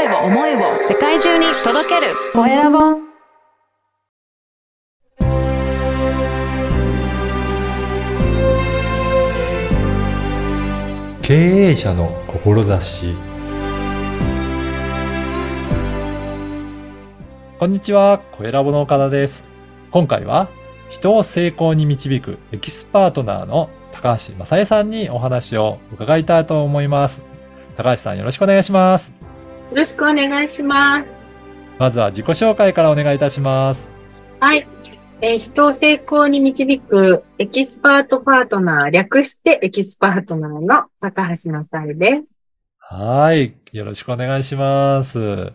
声を思いを世界中に届けるコエラボ経営者の志こんにちは、コエラボの岡田です。今回は人を成功に導くエキスパートナーの高橋正恵さんにお話を伺いたいと思います。高橋さんよろしくお願いします。よろしくお願いします。まずは自己紹介からお願いいたします。はい。えー人を成功に導くエキスパートパートナー、略してエキスパートナーの高橋雅栄です。はい。よろしくお願いします。あ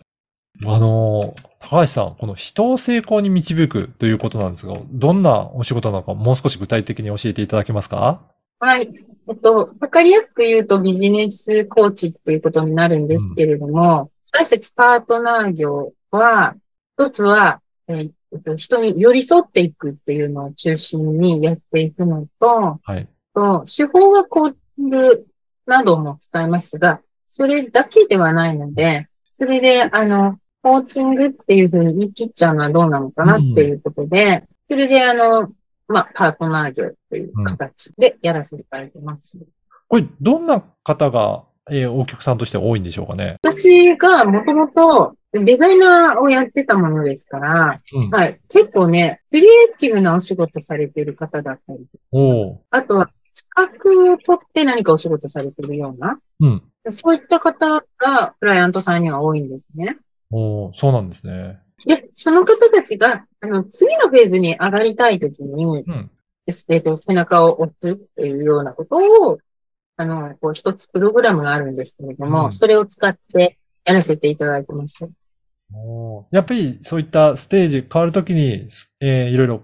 の、高橋さん、この人を成功に導くということなんですが、どんなお仕事なのかもう少し具体的に教えていただけますか？はい。えっと、わかりやすく言うとビジネスコーチっていうことになるんですけれども、私たちパートナー業は、一つは、えーえっと、人に寄り添っていくっていうのを中心にやっていくのと、はい。と、手法はコーチングなども使いますが、それだけではないので、それで、あの、コーチングっていうふうに言い切っちゃうのはどうなのかなっていうことで、それで、あの、まあ、パートナー業という形でやらせていただいてます。これ、どんな方が、えーお客さんとして多いんでしょうかね？私がもともとデザイナーをやってたものですから、うん。はい、結構ね、クリエイティブなお仕事されている方だったり、おーあとは資格を取って何かお仕事されているような、うん。そういった方がクライアントさんには多いんですね。おーそうなんですね。で、その方たちが、あの、次のフェーズに上がりたいときに、うん。えっと、背中を押すっていうようなことを、あの、こう一つプログラムがあるんですけれども、うんそれを使ってやらせていただいてます。おーやっぱりそういったステージ変わるときに、えーいろいろ、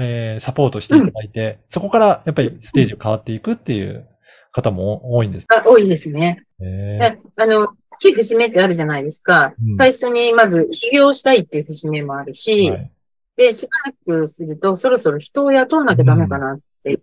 えーサポートしていただいて、そこからやっぱりステージが変わっていくっていう方も多いんです。あ多いですね。えーであの、非節目ってあるじゃないですか。うん最初にまず起業したいっていう節目もあるし、はいで、しばらくすると、そろそろ人を雇わなきゃダメかなって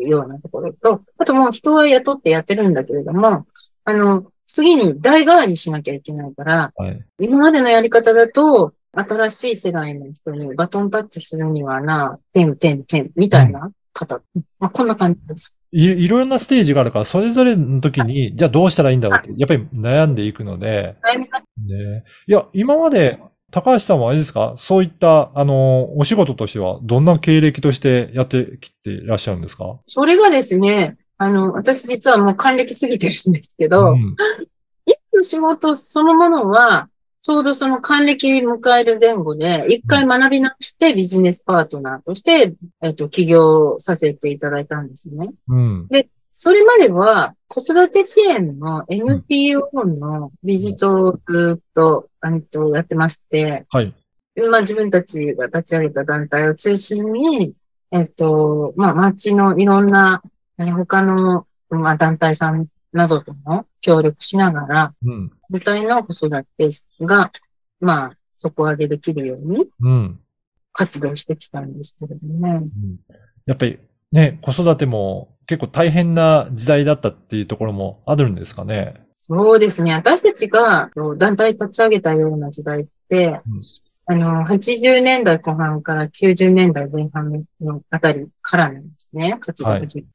いうようなところと、あともう人は雇ってやってるんだけれども、あの、次に代替わりしなきゃいけないから、はい。今までのやり方だと、新しい世代の人にバトンタッチするにはな、てんてんてんみたいな方。まあ、こんな感じです。いいろんなステージがあるから、それぞれの時に、じゃあどうしたらいいんだろうって、やっぱり悩んでいくので、悩みがね。いや、今まで、高橋さんはあれですか？そういった、あの、お仕事としては、どんな経歴としてやってきていらっしゃるんですか？それがですね、あの、私実はもう還暦過ぎてるんですけど、うん。今の仕事そのものは、ちょうどその還暦迎える前後で、一回学び直してビジネスパートナーとして、えっと、起業させていただいたんですね。うん。それまでは、子育て支援の NPO の理事長をずっと、あの、やってまして、はい。まあ自分たちが立ち上げた団体を中心に、えっと、まあ町のいろんな、えー他の、まあ団体さんなどとも協力しながら、うん。部隊の子育てが、まあ、底上げできるようにうん。活動してきたんですけれどもね。うんやっぱりね、子育ても結構大変な時代だったっていうところもあるんですかね？そうですね。私たちが団体立ち上げたような時代って、あの、80年代後半から90年代前半のあたりからなんですね。活動が始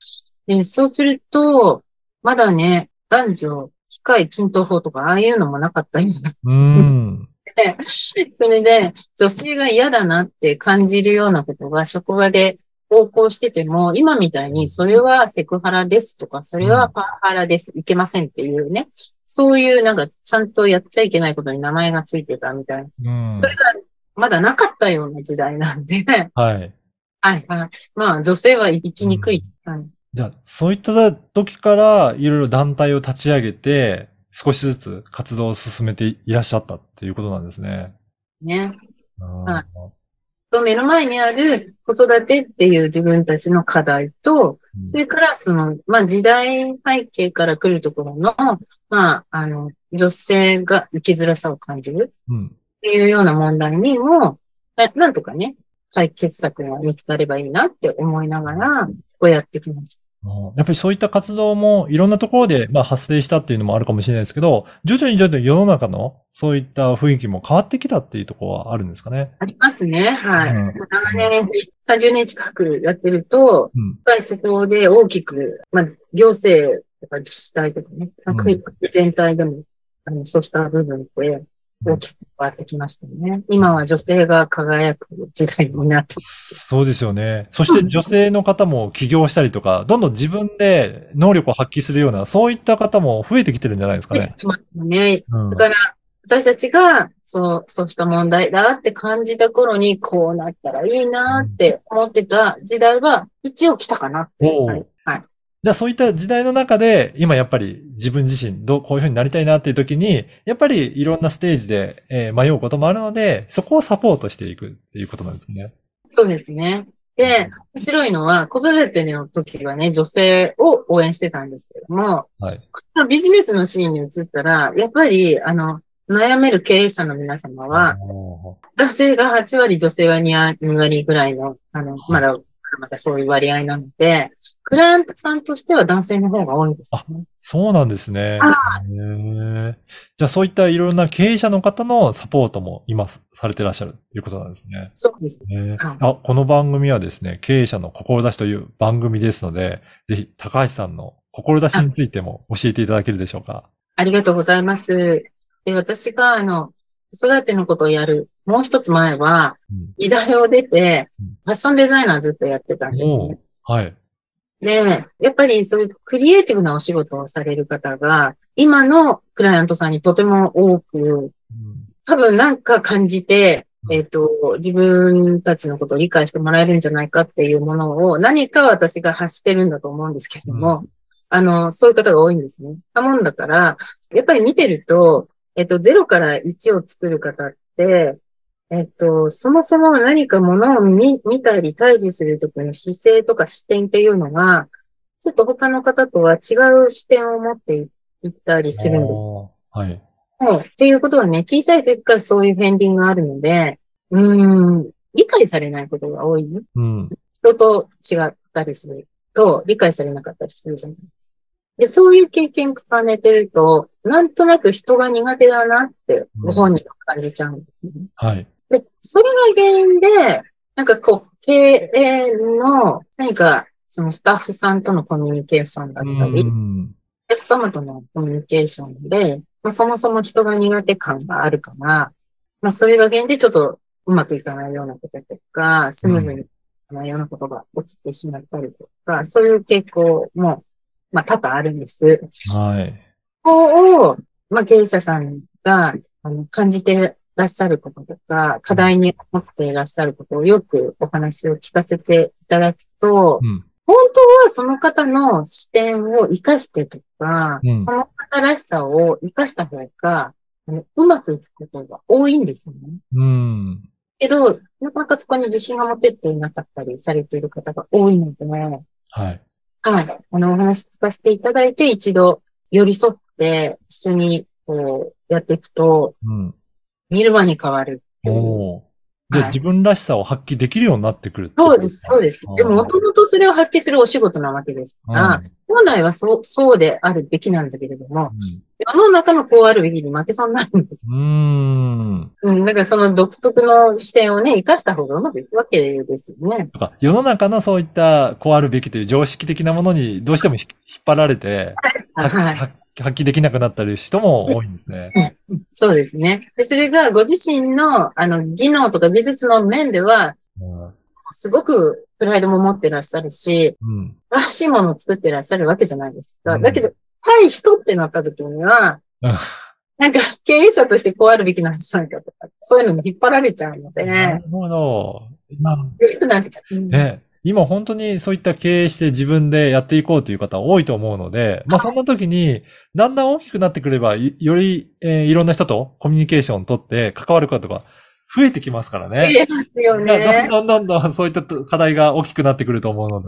めでそうすると、まだね、男女、機械均等法とか、ああいうのもなかったような。それで、女性が嫌だなって感じるようなことが職場で横行してても、今みたいに、それはセクハラですとか、それはパワハラです、いけませんっていうね、そういうなんか、ちゃんとやっちゃいけないことに名前がついてたみたいな。うん。それがまだなかったような時代なんで、はい。はいはい。まあ、女性は生きにくい。はいじゃあ、そういった時からいろいろ団体を立ち上げて、少しずつ活動を進めていらっしゃったっていうことなんですね。ね。はいと目の前にある子育てっていう自分たちの課題と、うんそれからその、まあ時代背景から来るところの、まあ、あの、女性が生きづらさを感じるうん。っていうような問題にも、ななんとかね、解決策が見つかればいいなって思いながら、こうやってきました。やっぱりそういった活動もいろんなところでまあ発生したっていうのもあるかもしれないですけど、徐々に徐々に世の中のそういった雰囲気も変わってきたっていうところはあるんですかね？ありますね。はい。うん長年、30年近くやってると、うんやっぱりそこで大きく、まあ、行政とか自治体とかね、国全体でも、あの、そうした部分で大きく変わってきましたね。今は女性が輝く時代になってます。そうですよね。そして女性の方も起業したりとか、どんどん自分で能力を発揮するような、そういった方も増えてきてるんじゃないですかね。ね。うんだから、私たちが、そう、そうした問題だって感じた頃に、こうなったらいいなって思ってた時代は、一応来たかなってじ。ゃあそういった時代の中で、今やっぱり自分自身、どう、こういうふうになりたいなっていう時に、やっぱりいろんなステージで、えー迷うこともあるので、そこをサポートしていくっていうことなんですね。そうですね。で、面白いのは、子育ての時はね、女性を応援してたんですけども、はい。ビジネスのシーンに移ったら、やっぱり、あの、悩める経営者の皆様は、お男性が8割、女性は 2, 2割ぐらいの、あの、まだ、まだそういう割合なので、クライアントさんとしては男性の方が多いんですよね。そうなんですね。じゃあそういったいろんな経営者の方のサポートも今されてらっしゃるということなんですね。そうですね。ねはいあこの番組はですね、経営者の志という番組ですので、ぜひ高橋さんの志についても教えていただけるでしょうか。ありがとうございます。で、私が、あの、子育てのことをやる、もう一つ前は、うん医大を出てうん、ファッションデザイナーずっとやってたんですおねー。はい。で、やっぱりそういうクリエイティブなお仕事をされる方が、今のクライアントさんにとても多く、うん多分なんか感じて、うんえっ、と、自分たちのことを理解してもらえるんじゃないかっていうものを何か私が発してるんだと思うんですけども、あの、そういう方が多いんですね。なもんだから、やっぱり見てると、えっ、と、0から1を作る方って、えっ、と、そもそも何かものを見見たり対峙するときの姿勢とか視点っていうのが、ちょっと他の方とは違う視点を持っていったりするんですはい。うんっていうことはね、小さい時からそういうフェンディングがあるので、うーん、理解されないことが多い。うん。人と違ったりすると、理解されなかったりするじゃないですか。で、そういう経験重ねてると、なんとなく人が苦手だなって、ご本人は感じちゃうんですね。はい。で、それが原因で、なんかこう、経営の何か、そのスタッフさんとのコミュニケーションだったり、うんお客様とのコミュニケーションで、まあ、そもそも人が苦手感があるから、まあ、それが原因でちょっとうまくいかないようなこととか、スムーズにいかないようなことが起きてしまったりとか、そういう傾向も、まあ、多々あるんです。はい。ここを、まあ、経営者さんがあの感じてらっしゃることとか、課題に思っていらっしゃることをよくお話を聞かせていただくと、うん。本当はその方の視点を活かしてとか、うんその方らしさを活かした方が、うまくいくことが多いんですよね。うん。けど、なかなかそこに自信が持てていなかったりされている方が多いので、はい。はい。あの、お話聞かせていただいて、一度寄り添って一緒にこうやっていくと、うん。見る間に変わる。おーで、はい自分らしさを発揮できるようになってくるそうです、そうです。でも、もともとそれを発揮するお仕事なわけですから、うん本来はそう、そうであるべきなんだけれども、う世の中のこうあるべきに負けそうになるんです。ん。うーん。うん、だからその独特の視点をね、活かした方がうまくいくわけですよね。とか世の中のそういった、こうあるべきという常識的なものにどうしてもひ引っ張られて、発 はい。発発揮できなくなったり人も多いんですね。そうですね。で、それがご自身の、あの、技能とか技術の面では、うんすごくプライドも持ってらっしゃるし、うん。素晴らしいものを作ってらっしゃるわけじゃないですか。うんだけど、対人ってなった時にはうん、なんか経営者としてこうあるべきなんじゃないかとか、そういうのに引っ張られちゃうので、なるほど。今、よくなっちゃう。うんね、今本当にそういった経営して自分でやっていこうという方多いと思うので、まあそんな時に、だんだん大きくなってくれば、いより、えーいろんな人とコミュニケーションを取って関わることが増えてきますからね。見えますよね。どんどんどんどんそういった課題が大きくなってくると思うので。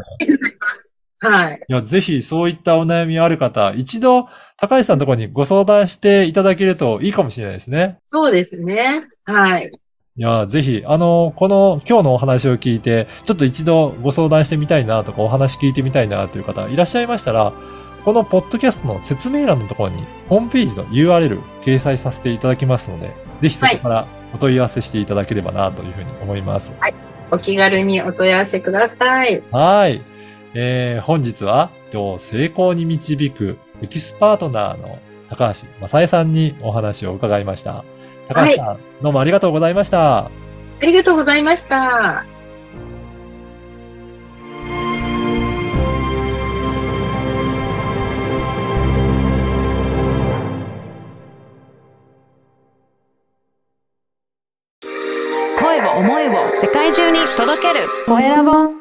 はい。いや、ぜひそういったお悩みある方、一度、高橋さんのところにご相談していただけるといいかもしれないですね。そうですね。はい。いや、ぜひ、あの、この今日のお話を聞いて、ちょっと一度ご相談してみたいなとか、お話聞いてみたいなという方いらっしゃいましたら、このポッドキャストの説明欄のところに、ホームページの URL 掲載させていただきますので、ぜひそこからお問い合わせしていただければなというふうに思います。お気軽にお問い合わせください。はい。えー、本日は、人を成功に導くエキスパートナーの高橋正恵さんにお話を伺いました。高橋さん、どうもありがとうございました。ありがとうございました。声を思いを世界中に届けるコエラボ